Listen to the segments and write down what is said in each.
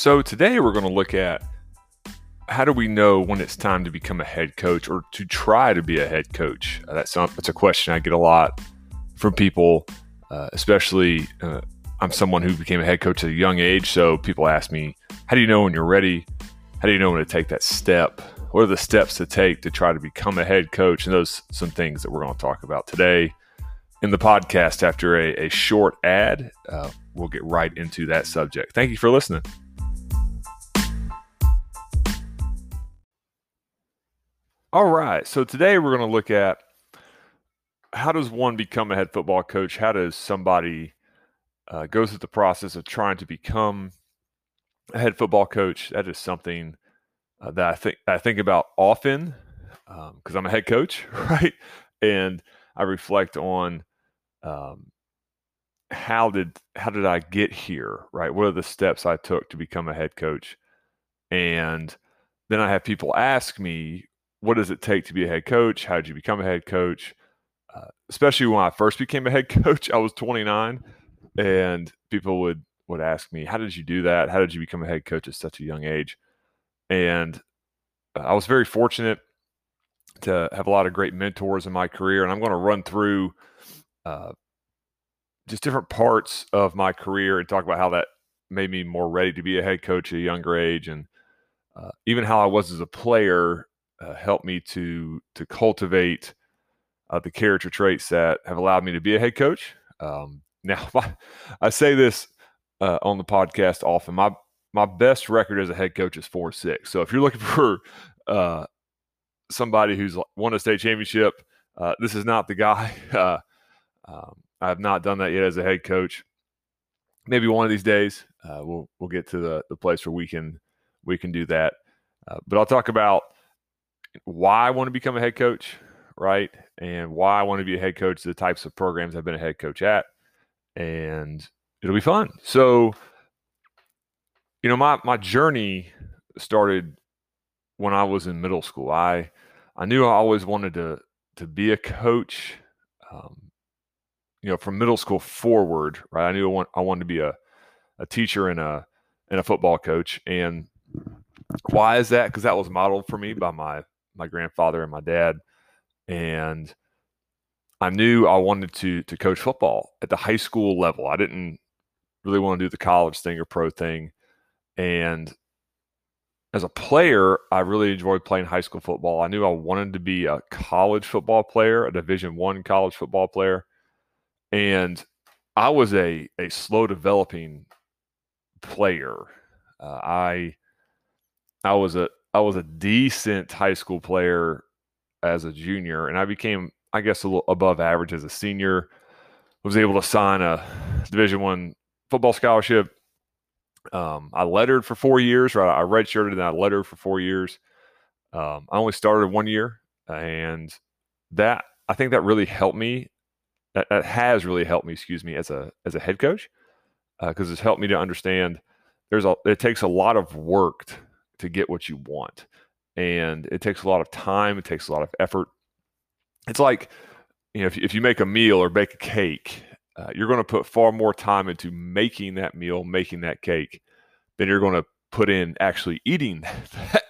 So today we're going to look at how do we know when it's time to become a head coach or to try to be a head coach? Uh, that's that's a question I get a lot from people, uh, especially uh, I'm someone who became a head coach at a young age. So people ask me, how do you know when you're ready? How do you know when to take that step? What are the steps to take to try to become a head coach? And those some things that we're going to talk about today in the podcast. After a, a short ad, uh, we'll get right into that subject. Thank you for listening. All right. So today we're going to look at how does one become a head football coach? How does somebody uh, go through the process of trying to become a head football coach? That is something uh, that I think I think about often because um, I'm a head coach, right? And I reflect on um, how did how did I get here, right? What are the steps I took to become a head coach? And then I have people ask me, what does it take to be a head coach? How did you become a head coach? Uh, especially when I first became a head coach, I was 29, and people would would ask me, "How did you do that? How did you become a head coach at such a young age?" And uh, I was very fortunate to have a lot of great mentors in my career, and I'm going to run through uh, just different parts of my career and talk about how that made me more ready to be a head coach at a younger age, and uh, even how I was as a player uh, helped me to to cultivate uh, the character traits that have allowed me to be a head coach. Um, now, I say this uh, on the podcast often. My my best record as a head coach is four six. So if you're looking for uh, somebody who's won a state championship, uh, this is not the guy. Uh, um, I have not done that yet as a head coach. Maybe one of these days we'll we'll get to the the place where we can we can do that. but I'll talk about why I want to become a head coach, right? And why I want to be a head coach, the types of programs I've been a head coach at. And it'll be fun. So, you know, my my journey started when I was in middle school. I I knew I always wanted to to be a coach. Um, you know, from middle school forward, right? I knew I, want, I wanted to be a, a teacher and a and a football coach. And why is that? Because that was modeled for me by my my grandfather and my dad, and I knew I wanted to to coach football at the high school level. I didn't really want to do the college thing or pro thing, and as a player, I really enjoyed playing high school football. I knew I wanted to be a college football player, a Division One college football player, and I was a a slow developing player. Uh, I I was a I was a decent high school player as a junior, and I became, I guess, a little above average as a senior. Was able to sign a Division One football scholarship. Um, I lettered for four years. Right, I redshirted and I lettered for four years. Um, I only started one year, and that I think that really helped me. That, that has really helped me, excuse me, as a as a head coach, because uh, it's helped me to understand there's a it takes a lot of work to get what you want. And it takes a lot of time, it takes a lot of effort. It's like, you know, if, if you make a meal or bake a cake, uh, you're going to put far more time into making that meal, making that cake, than you're going to put in actually eating that,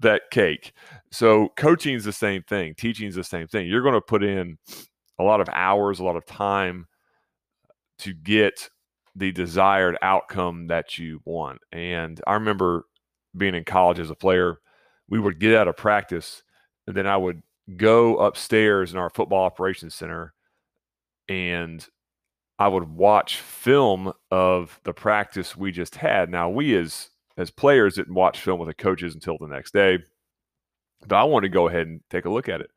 that cake. So coaching is the same thing, teaching is the same thing. You're going to put in a lot of hours, a lot of time to get the desired outcome that you want. And I remember being in college as a player, we would get out of practice and then I would go upstairs in our football operations center and I would watch film of the practice we just had. Now we as as players didn't watch film with the coaches until the next day, but I wanted to go ahead and take a look at it.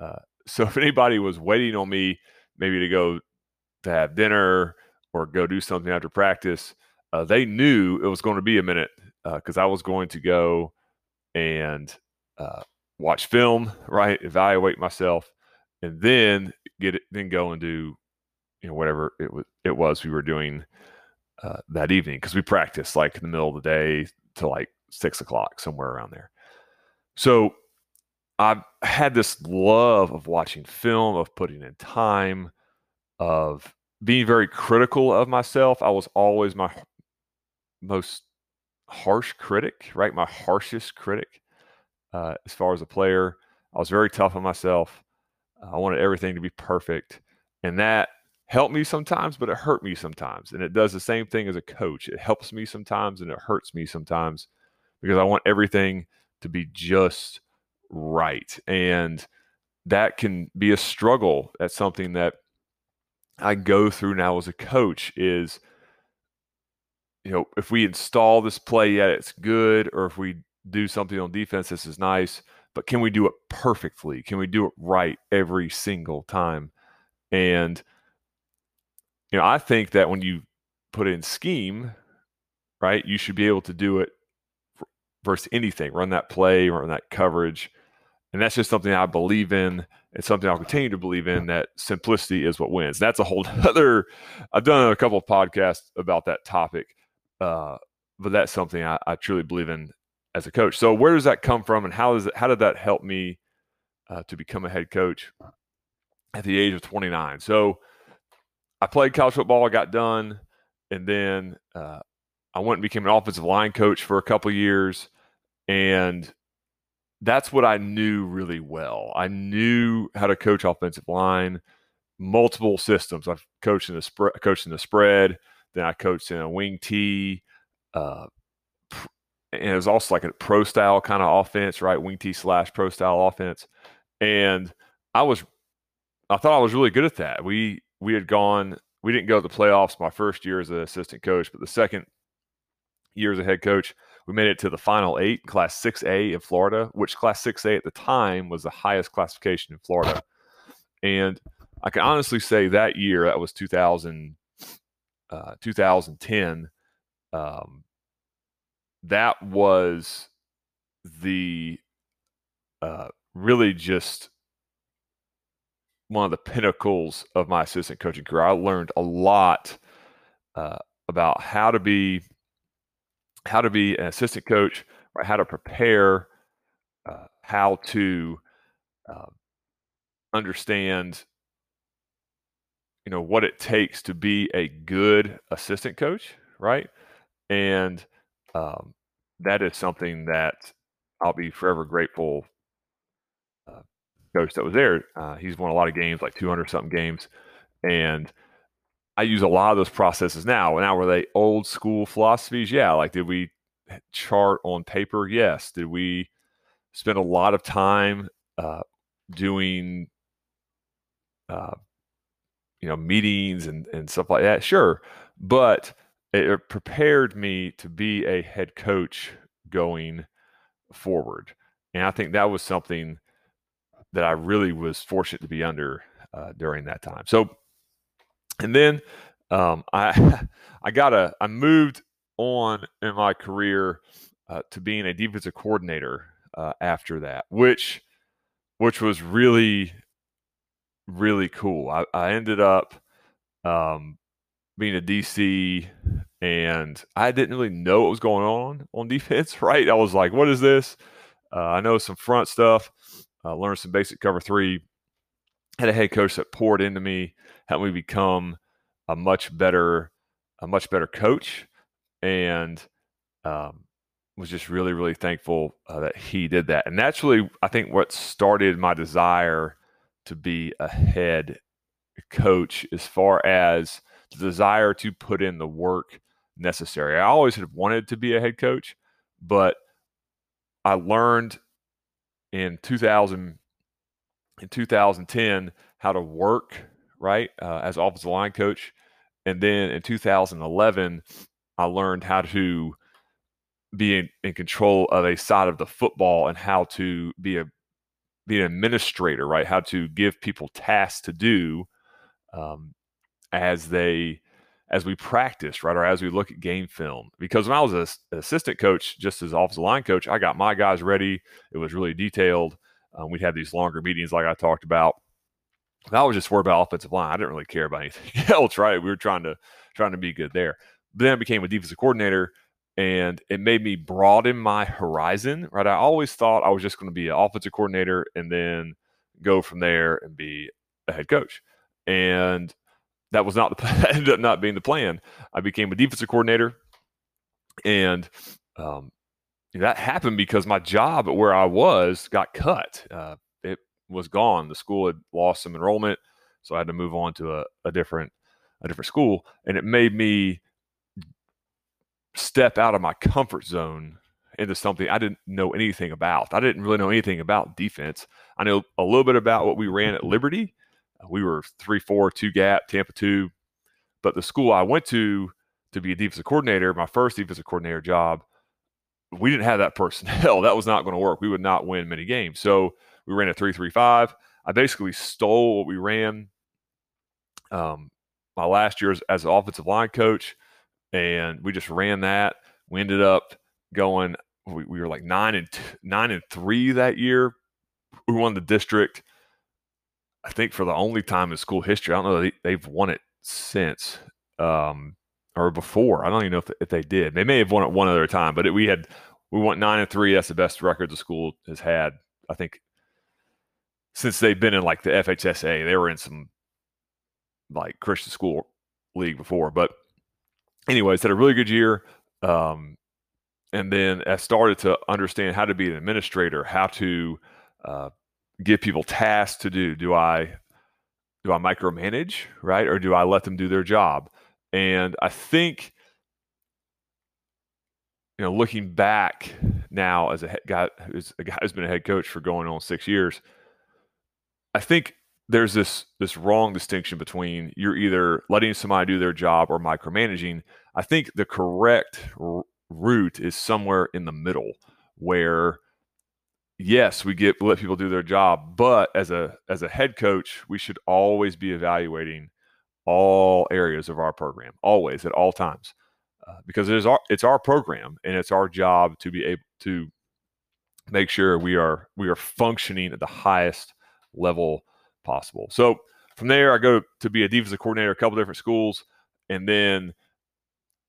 Uh, so if anybody was waiting on me, maybe to go to have dinner or go do something after practice, uh, they knew it was going to be a minute because uh, I was going to go and uh, watch film, right? Evaluate myself, and then get it, then go and do, you know, whatever it was it was we were doing uh, that evening because we practiced like in the middle of the day to like six o'clock somewhere around there. So I've had this love of watching film, of putting in time, of being very critical of myself. I was always my most harsh critic, right? My harshest critic uh, as far as a player. I was very tough on myself. I wanted everything to be perfect. And that helped me sometimes, but it hurt me sometimes. And it does the same thing as a coach. It helps me sometimes and it hurts me sometimes because I want everything to be just right. And that can be a struggle. That's something that I go through now as a coach is you know, if we install this play yet it's good, or if we do something on defense, this is nice, but can we do it perfectly? Can we do it right every single time? And you know, I think that when you put in scheme, right, you should be able to do it versus anything, run that play, run that coverage. And that's just something I believe in. It's something I'll continue to believe in that simplicity is what wins. That's a whole other, I've done a couple of podcasts about that topic. Uh, but that's something I, I, truly believe in as a coach. So where does that come from and how does it, how did that help me uh, to become a head coach at the age of 29? So I played college football, I got done, and then uh, I went and became an offensive line coach for a couple years, and that's what I knew really well. I knew how to coach offensive line, multiple systems. I've coached in the spread, coached in the spread, then I coached in a wing T, uh, and it was also like a pro style kind of offense, right? Wing T slash pro style offense, and I was, I thought I was really good at that. We we had gone, we didn't go to the playoffs my first year as an assistant coach, but the second year as a head coach, we made it to the final eight, class 6A in Florida, which class 6A at the time was the highest classification in Florida. And I can honestly say that year, that was 2000, uh, 2010, um, that was the uh, really just one of the pinnacles of my assistant coaching career. I learned a lot uh, about how to be how to be an assistant coach, right? How to prepare, uh, how to uh, understand, you know, what it takes to be a good assistant coach, right? And um, that is something that I'll be forever grateful coach that was there. Uh, he's won a lot of games, like 200 something games. And I use a lot of those processes now. Now, were they old school philosophies? Yeah. Like, did we chart on paper? Yes. Did we spend a lot of time uh, doing, uh, you know, meetings and, and stuff like that? Sure. But it prepared me to be a head coach going forward. And I think that was something that I really was fortunate to be under uh, during that time. So, and then um, I I got a I moved on in my career uh, to being a defensive coordinator uh, after that, which which was really really cool. I, I ended up um, being a DC and I didn't really know what was going on on defense. Right, I was like, "What is this?" Uh, I know some front stuff, uh, learned some basic cover three. Had a head coach that poured into me, helped me become a much better, a much better coach, and um, was just really, really thankful uh, that he did that. And that's really, I think, what started my desire to be a head coach, as far as the desire to put in the work necessary. I always had wanted to be a head coach, but I learned in 2000 in 2010 how to work right uh, as offensive line coach and then in 2011 i learned how to be in, in, control of a side of the football and how to be a be an administrator right how to give people tasks to do um, as they as we practice, right, or as we look at game film. Because when I was an assistant coach, just as offensive line coach, I got my guys ready. It was really detailed. Um, we'd have these longer meetings, like I talked about. I was just worried about offensive line. I didn't really care about anything else, right? We were trying to trying to be good there. But then I became a defensive coordinator, and it made me broaden my horizon. Right, I always thought I was just going to be an offensive coordinator and then go from there and be a head coach. And that was not the that ended up not being the plan. I became a defensive coordinator, and um, that happened because my job at where I was got cut. Uh, it was gone. The school had lost some enrollment, so I had to move on to a, a different a different school, and it made me step out of my comfort zone into something I didn't know anything about. I didn't really know anything about defense. I know a little bit about what we ran at Liberty. We were three four two gap Tampa two, but the school I went to to be a defensive coordinator, my first defensive coordinator job, we didn't have that personnel. that was not going to work. We would not win many games. So we ran a three three five. I basically stole what we ran. Um, my last year as, as an offensive line coach, and we just ran that. We ended up going we, we were like nine and t- nine and three that year. We won the district. I think for the only time in school history. I don't know they, have won it since um, or before. I don't even know if, if, they did. They may have won it one other time, but it, we had we went nine and three. That's the best record the school has had. I think since they've been in like the FHSA. They were in some like Christian school league before, but anyways, had a really good year. Um, and then I started to understand how to be an administrator, how to uh, give people tasks to do. Do I do I micromanage, right, or do I let them do their job? And I think, you know, looking back now as a guy who's a guy who's been a head coach for going on six years, I think there's this this wrong distinction between you're either letting somebody do their job or micromanaging. I think the correct route is somewhere in the middle where yes we get let people do their job but as a as a head coach we should always be evaluating all areas of our program always at all times uh, because it is our it's our program and it's our job to be able to make sure we are we are functioning at the highest level possible so from there i go to be a defensive coordinator a couple different schools and then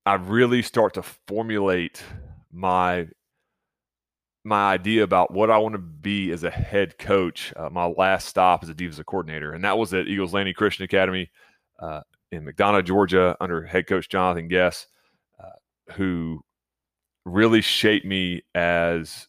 I really start to formulate my my idea about what I want to be as a head coach. Uh, my last stop as a defensive coordinator, and that was at Eagles Landing Christian Academy uh, in McDonough, Georgia, under head coach Jonathan Gess, uh, who really shaped me as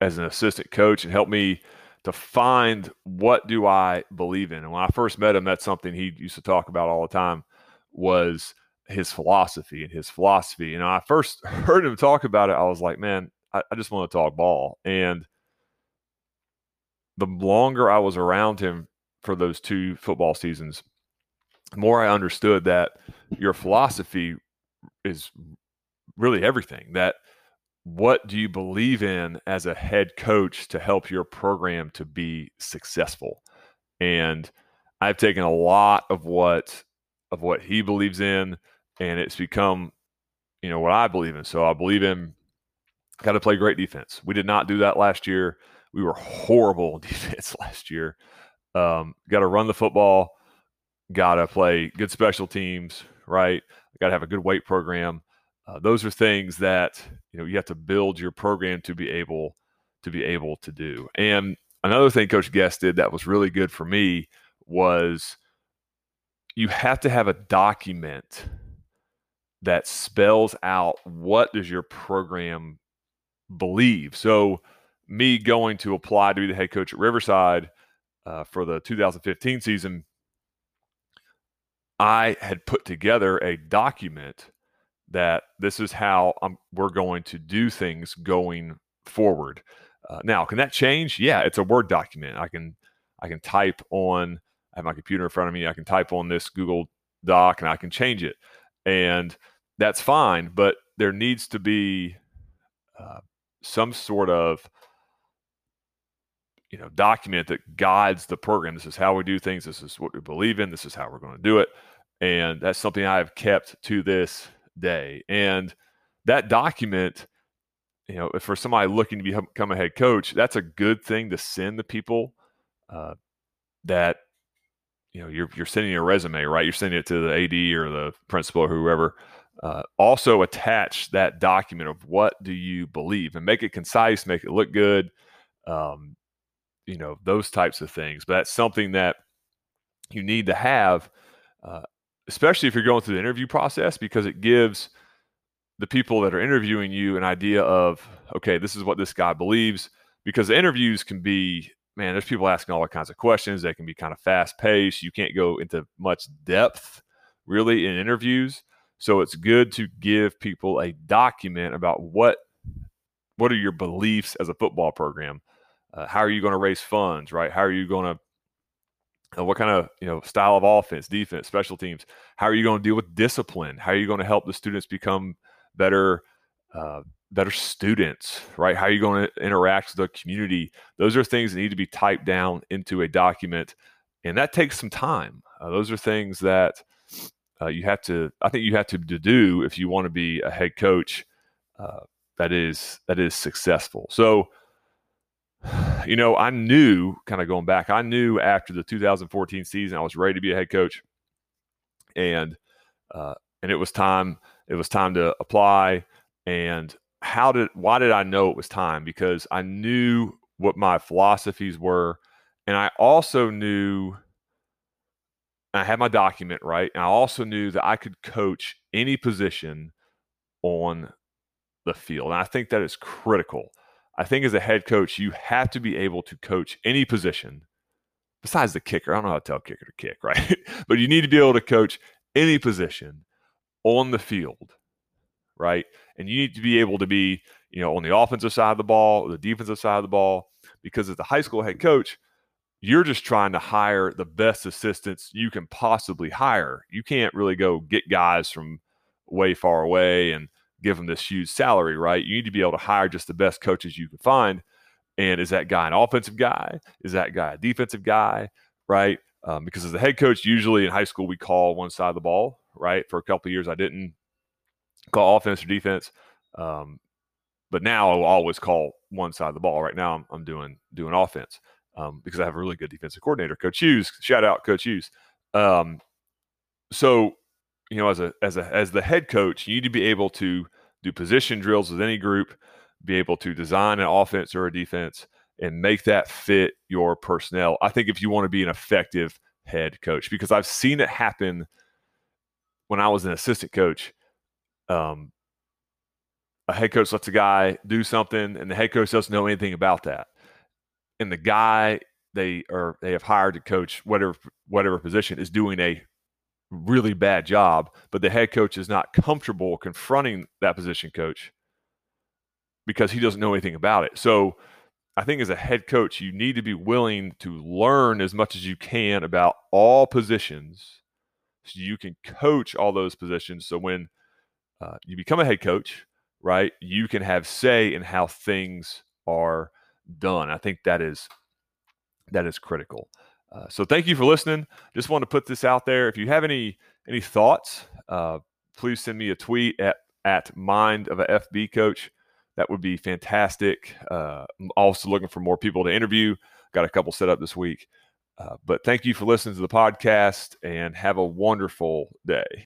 as an assistant coach and helped me to find what do I believe in. And when I first met him, that's something he used to talk about all the time was his philosophy and his philosophy. You know, I first heard him talk about it, I was like, man, I, I just want to talk ball. And the longer I was around him for those two football seasons, the more I understood that your philosophy is really everything. That what do you believe in as a head coach to help your program to be successful? And I've taken a lot of what of what he believes in and it's become, you know, what I believe in. So I believe in got to play great defense. We did not do that last year. We were horrible defense last year. Um, got to run the football. Got to play good special teams. Right. Got to have a good weight program. Uh, those are things that you know you have to build your program to be able to be able to do. And another thing Coach Gess did that was really good for me was you have to have a document that spells out what does your program believe. So, me going to apply to be the head coach at Riverside uh, for the 2015 season, I had put together a document that this is how I'm, we're going to do things going forward. Uh, now, can that change? Yeah, it's a Word document. I can I can type on. I have my computer in front of me. I can type on this Google Doc and I can change it and that's fine. But there needs to be uh, some sort of you know document that guides the program. This is how we do things. This is what we believe in. This is how we're going to do it, and that's something I have kept to this day. And that document, you know, for somebody looking to become a head coach, that's a good thing to send to people uh, that you know you're you're sending a resume, right? You're sending it to the AD or the principal or whoever. Uh, also attach that document of what do you believe and make it concise, make it look good. Um, you know those types of things. But that's something that you need to have, uh, especially if you're going through the interview process, because it gives the people that are interviewing you an idea of, okay, this is what this guy believes, because the interviews can be, man, there's people asking all kinds of questions. They can be kind of fast paced. You can't go into much depth really in interviews. So it's good to give people a document about what what are your beliefs as a football program. Uh, how are you going to raise funds, right? How are you going to uh, what kind of you know style of offense, defense, special teams? How are you going to deal with discipline? How are you going to help the students become better, uh, better students? Right? How are you going to interact with the community? Those are things that need to be typed down into a document, and that takes some time. Uh, those are things that uh, you have to. I think you have to, to do if you want to be a head coach uh, that is that is successful. So you know, I knew kind of going back, I knew after the 2014 season, I was ready to be a head coach, and uh, and it was time. It was time to apply. And how did? Why did I know it was time? Because I knew what my philosophies were, and I also knew. I had my document right, and I also knew that I could coach any position on the field, and I think that is critical. I think as a head coach, you have to be able to coach any position besides the kicker. I don't know how to tell kicker to kick, right? but you need to be able to coach any position on the field, right? And you need to be able to be, you know, on the offensive side of the ball, or the defensive side of the ball, because as a high school head coach, you're just trying to hire the best assistants you can possibly hire. You can't really go get guys from way far away and give them this huge salary, right? You need to be able to hire just the best coaches you can find. And is that guy an offensive guy? Is that guy a defensive guy, right? Um, because as a head coach, usually in high school we call one side of the ball, right? For a couple years, I didn't call offense or defense, um, but now I will always call one side of the ball. Right now, I'm, I'm doing doing offense um, because I have a really good defensive coordinator, Coach Hughes. Shout out, Coach Hughes. Um, so you know, as a as a as the head coach, you need to be able to do position drills with any group, be able to design an offense or a defense, and make that fit your personnel. I think if you want to be an effective head coach, because I've seen it happen when I was an assistant coach. Um, a head coach lets a guy do something, and the head coach doesn't know anything about that, and the guy they are they have hired to coach whatever whatever position is doing a really bad job, but the head coach is not comfortable confronting that position coach because he doesn't know anything about it. So I think as a head coach, you need to be willing to learn as much as you can about all positions so you can coach all those positions. So when uh, you become a head coach, right, you can have say in how things are done. I think that is that is critical. Uh, so thank you for listening. Just want to put this out there. If you have any any thoughts, uh, please send me a tweet at at mind of a FB coach. That would be fantastic. Uh, I'm also looking for more people to interview. Got a couple set up this week. Uh, but thank you for listening to the podcast and have a wonderful day.